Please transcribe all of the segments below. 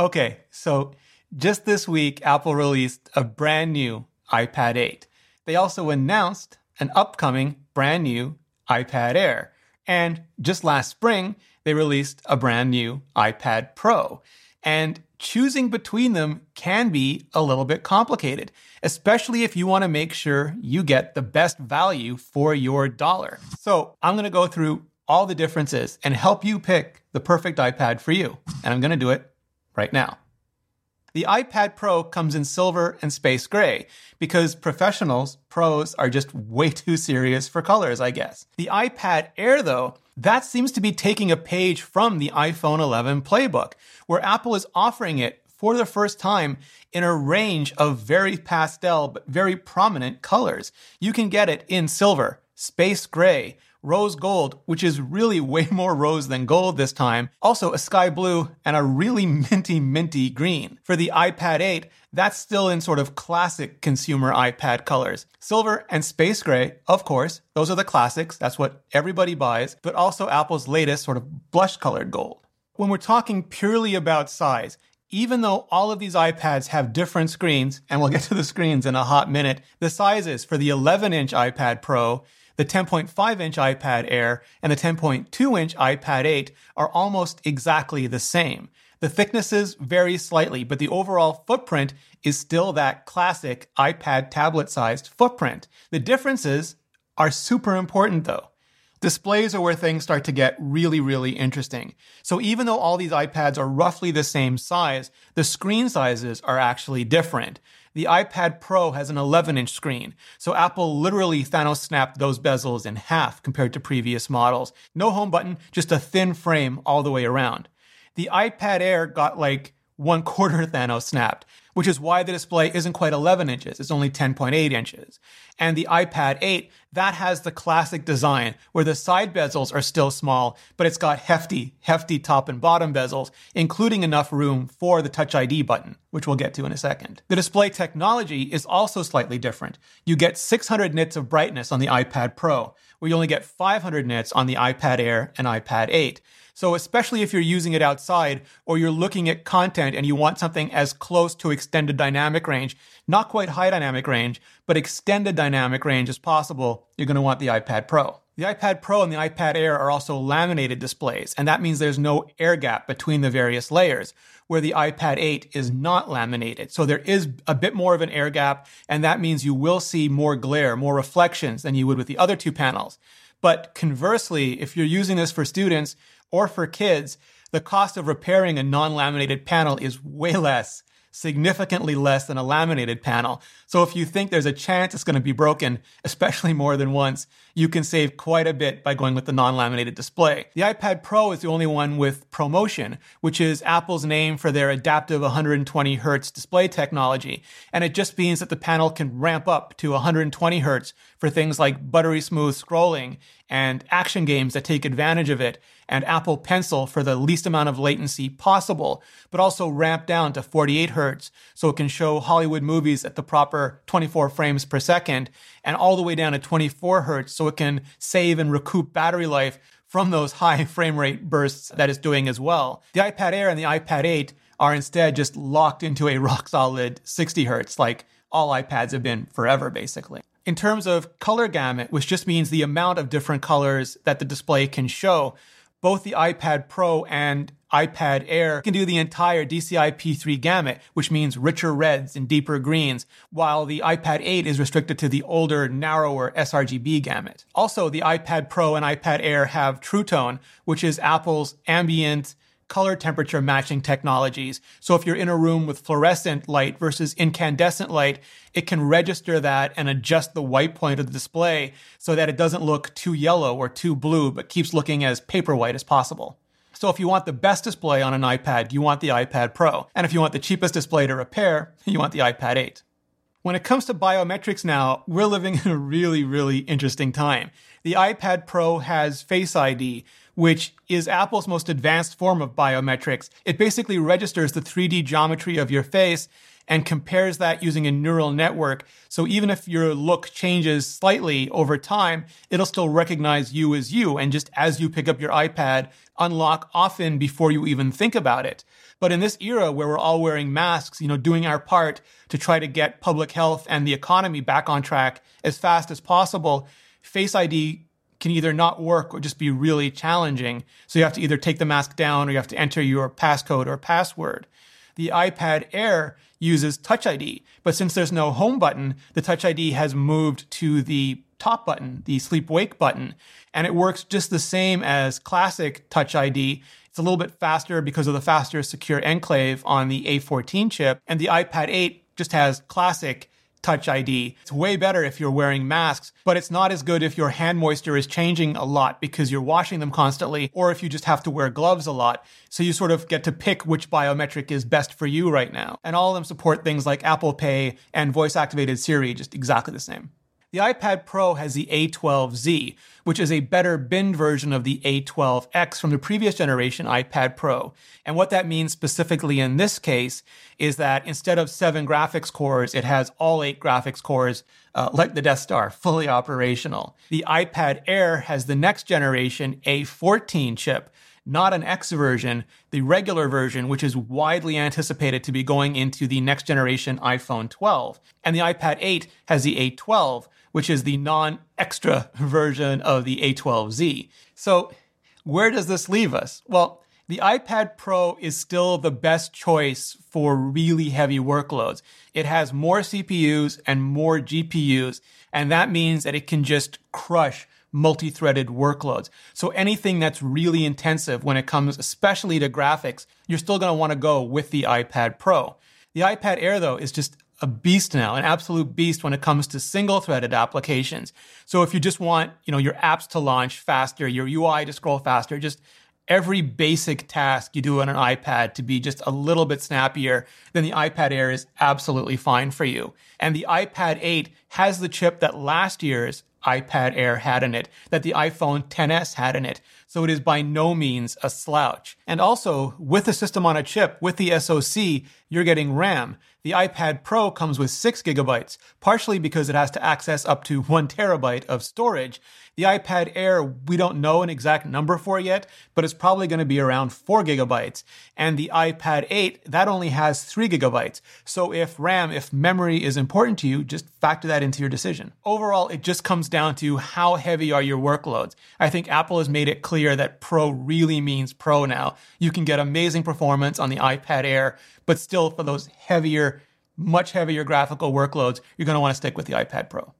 Okay, so just this week, Apple released a brand new iPad 8. They also announced an upcoming brand new iPad Air. And just last spring, they released a brand new iPad Pro. And choosing between them can be a little bit complicated, especially if you want to make sure you get the best value for your dollar. So I'm going to go through all the differences and help you pick the perfect iPad for you. And I'm going to do it right now. The iPad Pro comes in silver and space gray because professionals, pros, are just way too serious for colors, I guess. The iPad Air, though, that seems to be taking a page from the iPhone 11 playbook, where Apple is offering it for the first time in a range of very pastel but very prominent colors. You can get it in silver, space gray, rose gold, which is really way more rose than gold this time, also a sky blue, and a really minty, minty green. For the iPad 8, that's still in sort of classic consumer iPad colors. Silver and space gray, of course, those are the classics. That's what everybody buys, but also Apple's latest sort of blush colored gold. When we're talking purely about size, even though all of these iPads have different screens, and we'll get to the screens in a hot minute, the sizes for the 11 inch iPad Pro the 10.5 inch iPad Air and the 10.2 inch iPad 8 are almost exactly the same. The thicknesses vary slightly, but the overall footprint is still that classic iPad tablet sized footprint. The differences are super important though. Displays are where things start to get really, really interesting. So even though all these iPads are roughly the same size, the screen sizes are actually different. The iPad Pro has an 11 inch screen, so Apple literally Thanos snapped those bezels in half compared to previous models. No home button, just a thin frame all the way around. The iPad Air got like one quarter Thanos snapped, which is why the display isn't quite 11 inches. It's only 10.8 inches. And the iPad 8, that has the classic design where the side bezels are still small, but it's got hefty, hefty top and bottom bezels, including enough room for the Touch ID button, which we'll get to in a second. The display technology is also slightly different. You get 600 nits of brightness on the iPad Pro, where you only get 500 nits on the iPad Air and iPad 8. So, especially if you're using it outside or you're looking at content and you want something as close to extended dynamic range, not quite high dynamic range, but extended dynamic range as possible, you're going to want the iPad Pro. The iPad Pro and the iPad Air are also laminated displays, and that means there's no air gap between the various layers, where the iPad 8 is not laminated. So there is a bit more of an air gap, and that means you will see more glare, more reflections than you would with the other two panels. But conversely, if you're using this for students or for kids, the cost of repairing a non-laminated panel is way less significantly less than a laminated panel. So if you think there's a chance it's going to be broken, especially more than once, you can save quite a bit by going with the non-laminated display. The iPad Pro is the only one with ProMotion, which is Apple's name for their adaptive 120 hertz display technology. And it just means that the panel can ramp up to 120 hertz for things like buttery smooth scrolling and action games that take advantage of it and Apple Pencil for the least amount of latency possible, but also ramp down to 48 hertz so it can show Hollywood movies at the proper 24 frames per second and all the way down to 24 hertz so it can save and recoup battery life from those high frame rate bursts that it's doing as well. The iPad Air and the iPad 8 are instead just locked into a rock solid 60 hertz like all iPads have been forever, basically. In terms of color gamut, which just means the amount of different colors that the display can show, both the iPad Pro and iPad Air can do the entire DCI P3 gamut, which means richer reds and deeper greens, while the iPad 8 is restricted to the older, narrower sRGB gamut. Also, the iPad Pro and iPad Air have True Tone, which is Apple's ambient color temperature matching technologies. So if you're in a room with fluorescent light versus incandescent light, it can register that and adjust the white point of the display so that it doesn't look too yellow or too blue, but keeps looking as paper white as possible. So if you want the best display on an iPad, you want the iPad Pro. And if you want the cheapest display to repair, you want the iPad 8. When it comes to biometrics now, we're living in a really, really interesting time. The iPad Pro has Face ID, which is Apple's most advanced form of biometrics. It basically registers the 3D geometry of your face and compares that using a neural network. So even if your look changes slightly over time, it'll still recognize you as you. And just as you pick up your iPad, unlock often before you even think about it. But in this era where we're all wearing masks, you know, doing our part to try to get public health and the economy back on track as fast as possible, Face ID can either not work or just be really challenging. So you have to either take the mask down or you have to enter your passcode or password. The iPad Air uses Touch ID, but since there's no home button, the Touch ID has moved to the top button, the sleep wake button, and it works just the same as classic Touch ID. It's a little bit faster because of the faster secure enclave on the A14 chip, and the iPad 8 just has classic Touch ID. It's way better if you're wearing masks, but it's not as good if your hand moisture is changing a lot because you're washing them constantly, or if you just have to wear gloves a lot. So you sort of get to pick which biometric is best for you right now. And all of them support things like Apple Pay and voice activated Siri, just exactly the same. The iPad Pro has the A12Z, which is a better binned version of the A12X from the previous generation iPad Pro. And what that means specifically in this case is that instead of seven graphics cores, it has all eight graphics cores, uh, like the Death Star, fully operational. The iPad Air has the next generation A14 chip, not an X version, the regular version, which is widely anticipated to be going into the next generation iPhone 12. And the iPad 8 has the A12, which is the non extra version of the A12Z. So, where does this leave us? Well, the iPad Pro is still the best choice for really heavy workloads. It has more CPUs and more GPUs, and that means that it can just crush multi-threaded workloads. So anything that's really intensive when it comes especially to graphics, you're still going to want to go with the iPad Pro. The iPad Air though is just a beast now, an absolute beast when it comes to single threaded applications. So if you just want, you know, your apps to launch faster, your UI to scroll faster, just every basic task you do on an iPad to be just a little bit snappier, then the iPad Air is absolutely fine for you. And the iPad 8 has the chip that last year's iPad Air had in it, that the iPhone 10s had in it. So it is by no means a slouch. And also, with the system on a chip, with the SoC, you're getting RAM. The iPad Pro comes with 6 gigabytes, partially because it has to access up to 1 terabyte of storage. The iPad Air, we don't know an exact number for yet, but it's probably going to be around 4 gigabytes. And the iPad 8, that only has 3 gigabytes. So if RAM, if memory is important to you, just factor that into your decision. Overall, it just comes down to how heavy are your workloads. I think Apple has made it clear that Pro really means Pro now. You can get amazing performance on the iPad Air, but still for those heavier, much heavier graphical workloads, you're going to want to stick with the iPad Pro.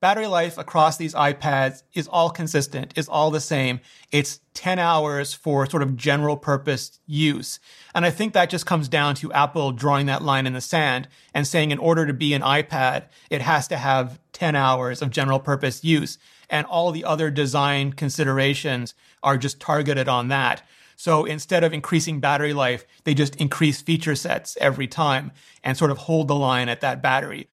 Battery life across these iPads is all consistent, is all the same. It's 10 hours for sort of general purpose use. And I think that just comes down to Apple drawing that line in the sand and saying in order to be an iPad, it has to have 10 hours of general purpose use. And all the other design considerations are just targeted on that. So instead of increasing battery life, they just increase feature sets every time and sort of hold the line at that battery.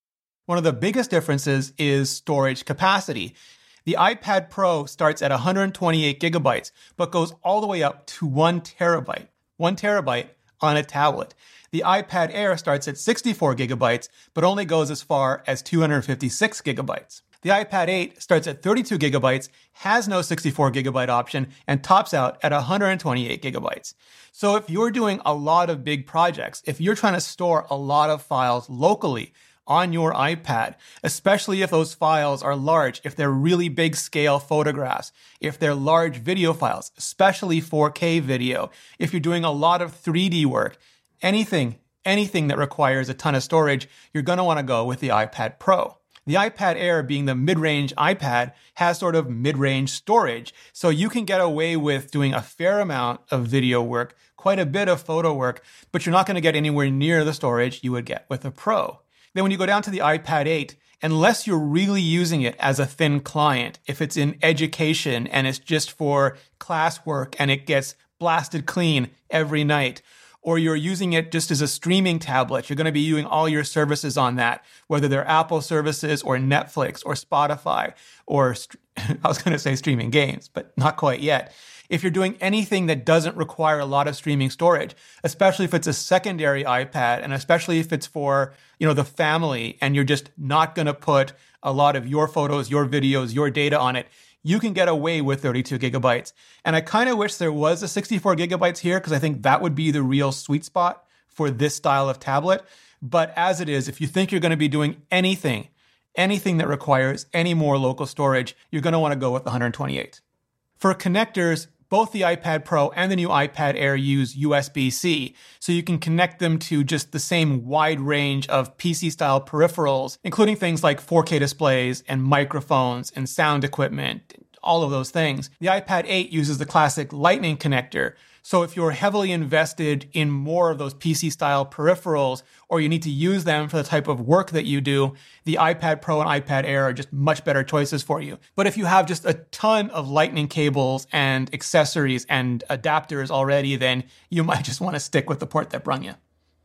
One of the biggest differences is storage capacity. The iPad Pro starts at 128 gigabytes, but goes all the way up to one terabyte. One terabyte on a tablet. The iPad Air starts at 64 gigabytes, but only goes as far as 256 gigabytes. The iPad 8 starts at 32 gigabytes, has no 64 gigabyte option, and tops out at 128 gigabytes. So if you're doing a lot of big projects, if you're trying to store a lot of files locally on your iPad, especially if those files are large, if they're really big scale photographs, if they're large video files, especially 4K video, if you're doing a lot of 3D work, anything, anything that requires a ton of storage, you're going to want to go with the iPad Pro. The iPad Air, being the mid range iPad, has sort of mid range storage. So you can get away with doing a fair amount of video work, quite a bit of photo work, but you're not going to get anywhere near the storage you would get with a Pro. Then when you go down to the iPad 8, unless you're really using it as a thin client, if it's in education and it's just for classwork and it gets blasted clean every night, or you're using it just as a streaming tablet. You're going to be using all your services on that, whether they're Apple services or Netflix or Spotify or I was going to say streaming games, but not quite yet. If you're doing anything that doesn't require a lot of streaming storage, especially if it's a secondary iPad and especially if it's for, you know, the family and you're just not going to put a lot of your photos, your videos, your data on it, you can get away with 32 gigabytes. And I kind of wish there was a 64 gigabytes here because I think that would be the real sweet spot for this style of tablet. But as it is, if you think you're going to be doing anything, anything that requires any more local storage, you're going to want to go with 128. For connectors, both the iPad Pro and the new iPad Air use USB C, so you can connect them to just the same wide range of PC style peripherals, including things like 4K displays and microphones and sound equipment, all of those things. The iPad 8 uses the classic Lightning connector, so if you're heavily invested in more of those PC style peripherals, or you need to use them for the type of work that you do, the iPad Pro and iPad Air are just much better choices for you. But if you have just a ton of lightning cables and accessories and adapters already, then you might just want to stick with the port that brung you.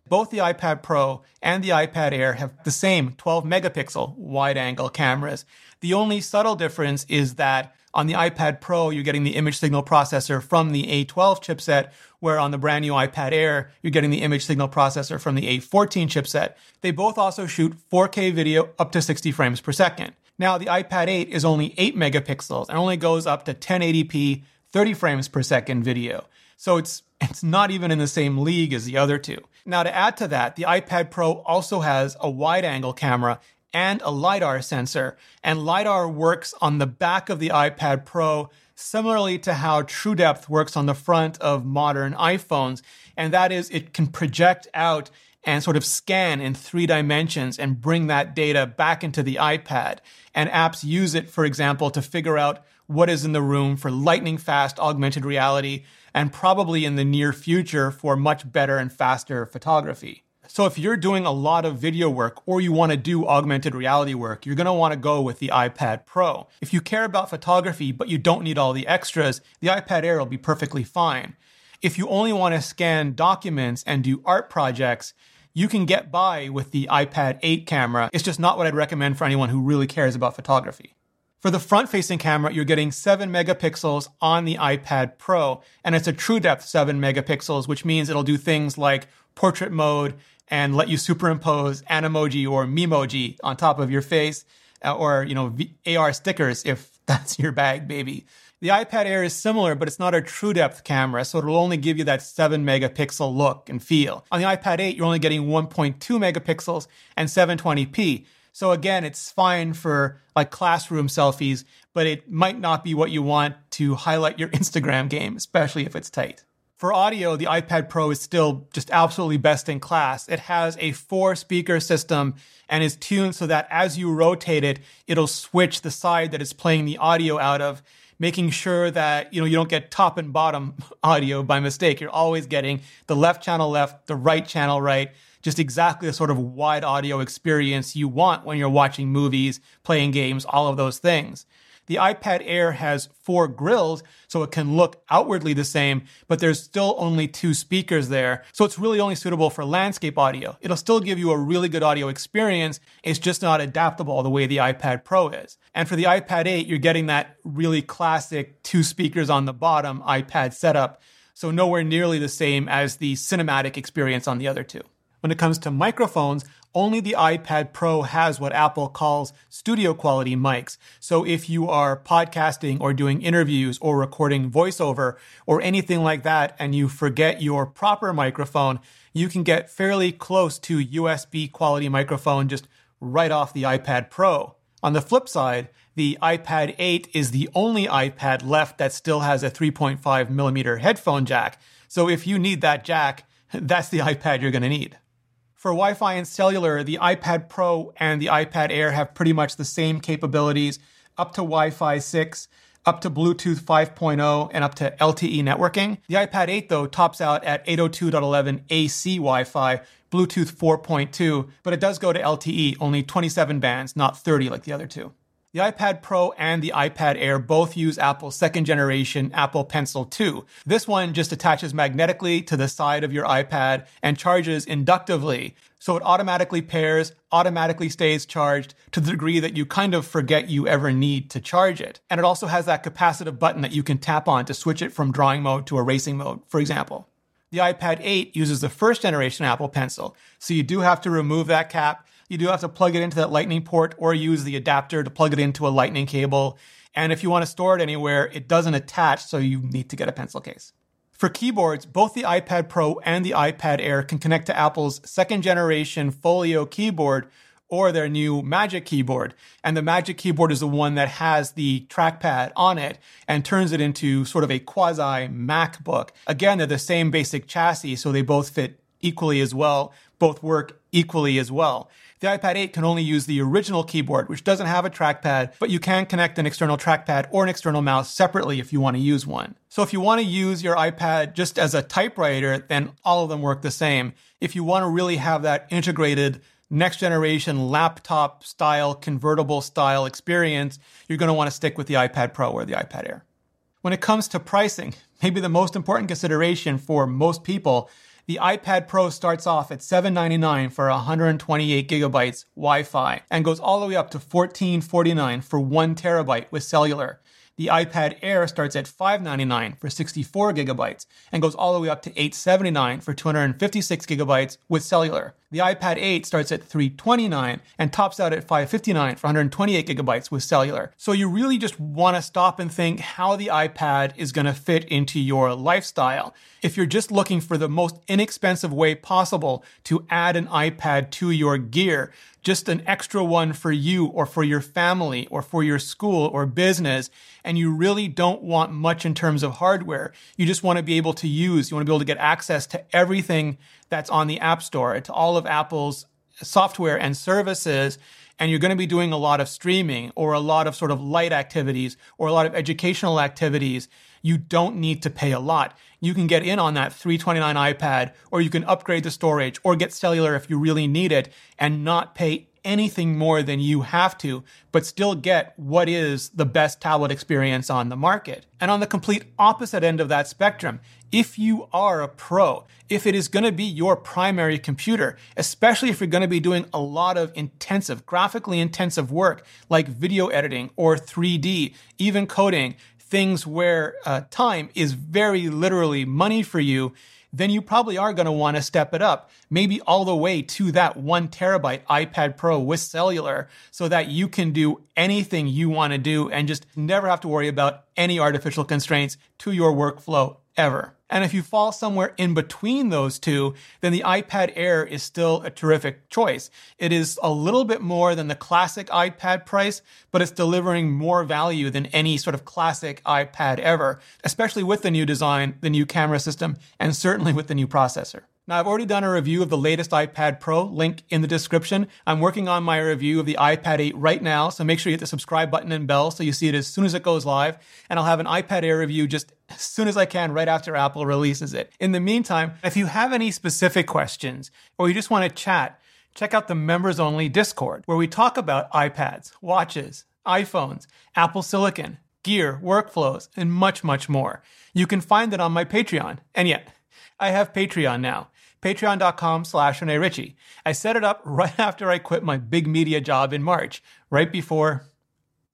Both the iPad Pro and the iPad Air have the same 12 megapixel wide angle cameras. The only subtle difference is that on the iPad Pro, you're getting the image signal processor from the A12 chipset, where on the brand new iPad Air, you're getting the image signal processor from the A14 chipset. They both also shoot 4K video up to 60 frames per second. Now, the iPad 8 is only 8 megapixels and only goes up to 1080p 30 frames per second video. So it's it's not even in the same league as the other two. Now, to add to that, the iPad Pro also has a wide angle camera and a LiDAR sensor. And LiDAR works on the back of the iPad Pro, similarly to how TrueDepth works on the front of modern iPhones. And that is, it can project out and sort of scan in three dimensions and bring that data back into the iPad. And apps use it, for example, to figure out what is in the room for lightning fast augmented reality and probably in the near future for much better and faster photography. So if you're doing a lot of video work or you want to do augmented reality work, you're going to want to go with the iPad Pro. If you care about photography but you don't need all the extras, the iPad Air will be perfectly fine. If you only want to scan documents and do art projects, you can get by with the iPad 8 camera. It's just not what I'd recommend for anyone who really cares about photography. For the front facing camera, you're getting 7 megapixels on the iPad Pro, and it's a true depth 7 megapixels, which means it'll do things like portrait mode and let you superimpose an emoji or Memoji on top of your face, uh, or you know v- AR stickers if that's your bag, baby. The iPad Air is similar, but it's not a true depth camera, so it'll only give you that 7 megapixel look and feel. On the iPad 8, you're only getting 1.2 megapixels and 720p. So again, it's fine for like classroom selfies, but it might not be what you want to highlight your Instagram game, especially if it's tight. For audio, the iPad Pro is still just absolutely best in class. It has a four speaker system and is tuned so that as you rotate it, it'll switch the side that it's playing the audio out of, making sure that, you know, you don't get top and bottom audio by mistake. You're always getting the left channel left, the right channel right, just exactly the sort of wide audio experience you want when you're watching movies, playing games, all of those things. The iPad Air has four grills, so it can look outwardly the same, but there's still only two speakers there. So it's really only suitable for landscape audio. It'll still give you a really good audio experience. It's just not adaptable the way the iPad Pro is. And for the iPad 8, you're getting that really classic two speakers on the bottom iPad setup. So nowhere nearly the same as the cinematic experience on the other two. When it comes to microphones, only the iPad Pro has what Apple calls studio quality mics. So if you are podcasting or doing interviews or recording voiceover or anything like that and you forget your proper microphone, you can get fairly close to USB quality microphone just right off the iPad Pro. On the flip side, the iPad 8 is the only iPad left that still has a 3.5 millimeter headphone jack. So if you need that jack, that's the iPad you're going to need. For Wi Fi and cellular, the iPad Pro and the iPad Air have pretty much the same capabilities up to Wi Fi 6, up to Bluetooth 5.0, and up to LTE networking. The iPad 8, though, tops out at 802.11 AC Wi Fi, Bluetooth 4.2, but it does go to LTE, only 27 bands, not 30 like the other two. The iPad Pro and the iPad Air both use Apple's second generation Apple Pencil 2. This one just attaches magnetically to the side of your iPad and charges inductively. So it automatically pairs, automatically stays charged to the degree that you kind of forget you ever need to charge it. And it also has that capacitive button that you can tap on to switch it from drawing mode to erasing mode, for example. The iPad 8 uses the first generation Apple Pencil, so you do have to remove that cap you do have to plug it into that lightning port or use the adapter to plug it into a lightning cable. And if you want to store it anywhere, it doesn't attach, so you need to get a pencil case. For keyboards, both the iPad Pro and the iPad Air can connect to Apple's second generation Folio keyboard or their new Magic keyboard. And the Magic keyboard is the one that has the trackpad on it and turns it into sort of a quasi MacBook. Again, they're the same basic chassis, so they both fit equally as well, both work equally as well. The iPad 8 can only use the original keyboard, which doesn't have a trackpad, but you can connect an external trackpad or an external mouse separately if you want to use one. So if you want to use your iPad just as a typewriter, then all of them work the same. If you want to really have that integrated next generation laptop style, convertible style experience, you're going to want to stick with the iPad Pro or the iPad Air. When it comes to pricing, maybe the most important consideration for most people the iPad Pro starts off at 799 for 128 gigabytes Wi-Fi and goes all the way up to 1449 for 1 terabyte with cellular. The iPad Air starts at 599 for 64 gigabytes and goes all the way up to 879 for 256 gigabytes with cellular. The iPad 8 starts at 329 and tops out at 559 for 128 gigabytes with cellular. So you really just want to stop and think how the iPad is going to fit into your lifestyle. If you're just looking for the most inexpensive way possible to add an iPad to your gear, just an extra one for you or for your family or for your school or business, and you really don't want much in terms of hardware. You just want to be able to use, you want to be able to get access to everything that's on the App Store, to all of Apple's software and services. And you're going to be doing a lot of streaming or a lot of sort of light activities or a lot of educational activities. You don't need to pay a lot. You can get in on that 329 iPad or you can upgrade the storage or get cellular if you really need it and not pay anything more than you have to, but still get what is the best tablet experience on the market. And on the complete opposite end of that spectrum, if you are a pro, if it is going to be your primary computer, especially if you're going to be doing a lot of intensive, graphically intensive work like video editing or 3D, even coding, things where uh, time is very literally money for you, then you probably are going to want to step it up, maybe all the way to that one terabyte iPad Pro with cellular so that you can do anything you want to do and just never have to worry about any artificial constraints to your workflow ever. And if you fall somewhere in between those two, then the iPad Air is still a terrific choice. It is a little bit more than the classic iPad price, but it's delivering more value than any sort of classic iPad ever, especially with the new design, the new camera system, and certainly with the new processor. Now, I've already done a review of the latest iPad Pro, link in the description. I'm working on my review of the iPad 8 right now, so make sure you hit the subscribe button and bell so you see it as soon as it goes live. And I'll have an iPad Air review just as soon as I can right after Apple releases it. In the meantime, if you have any specific questions or you just want to chat, check out the members only Discord, where we talk about iPads, watches, iPhones, Apple Silicon, gear, workflows, and much, much more. You can find it on my Patreon. And yet, I have Patreon now patreon.com slash Rene Ritchie. I set it up right after I quit my big media job in March, right before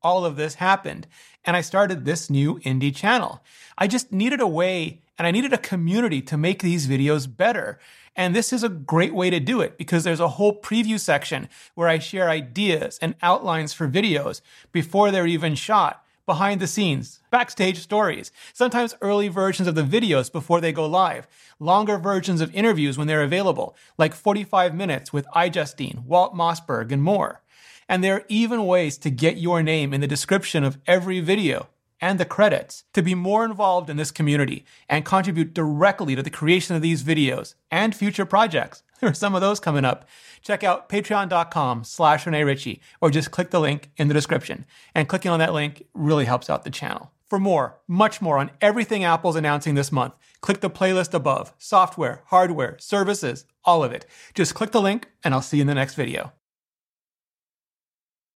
all of this happened. And I started this new indie channel. I just needed a way and I needed a community to make these videos better. And this is a great way to do it because there's a whole preview section where I share ideas and outlines for videos before they're even shot behind the scenes, backstage stories, sometimes early versions of the videos before they go live, longer versions of interviews when they're available, like 45 minutes with iJustine, Walt Mossberg, and more. And there are even ways to get your name in the description of every video and the credits to be more involved in this community and contribute directly to the creation of these videos and future projects. There are some of those coming up. Check out patreon.com slash Rene Ritchie or just click the link in the description. And clicking on that link really helps out the channel. For more, much more on everything Apple's announcing this month, click the playlist above. Software, hardware, services, all of it. Just click the link and I'll see you in the next video.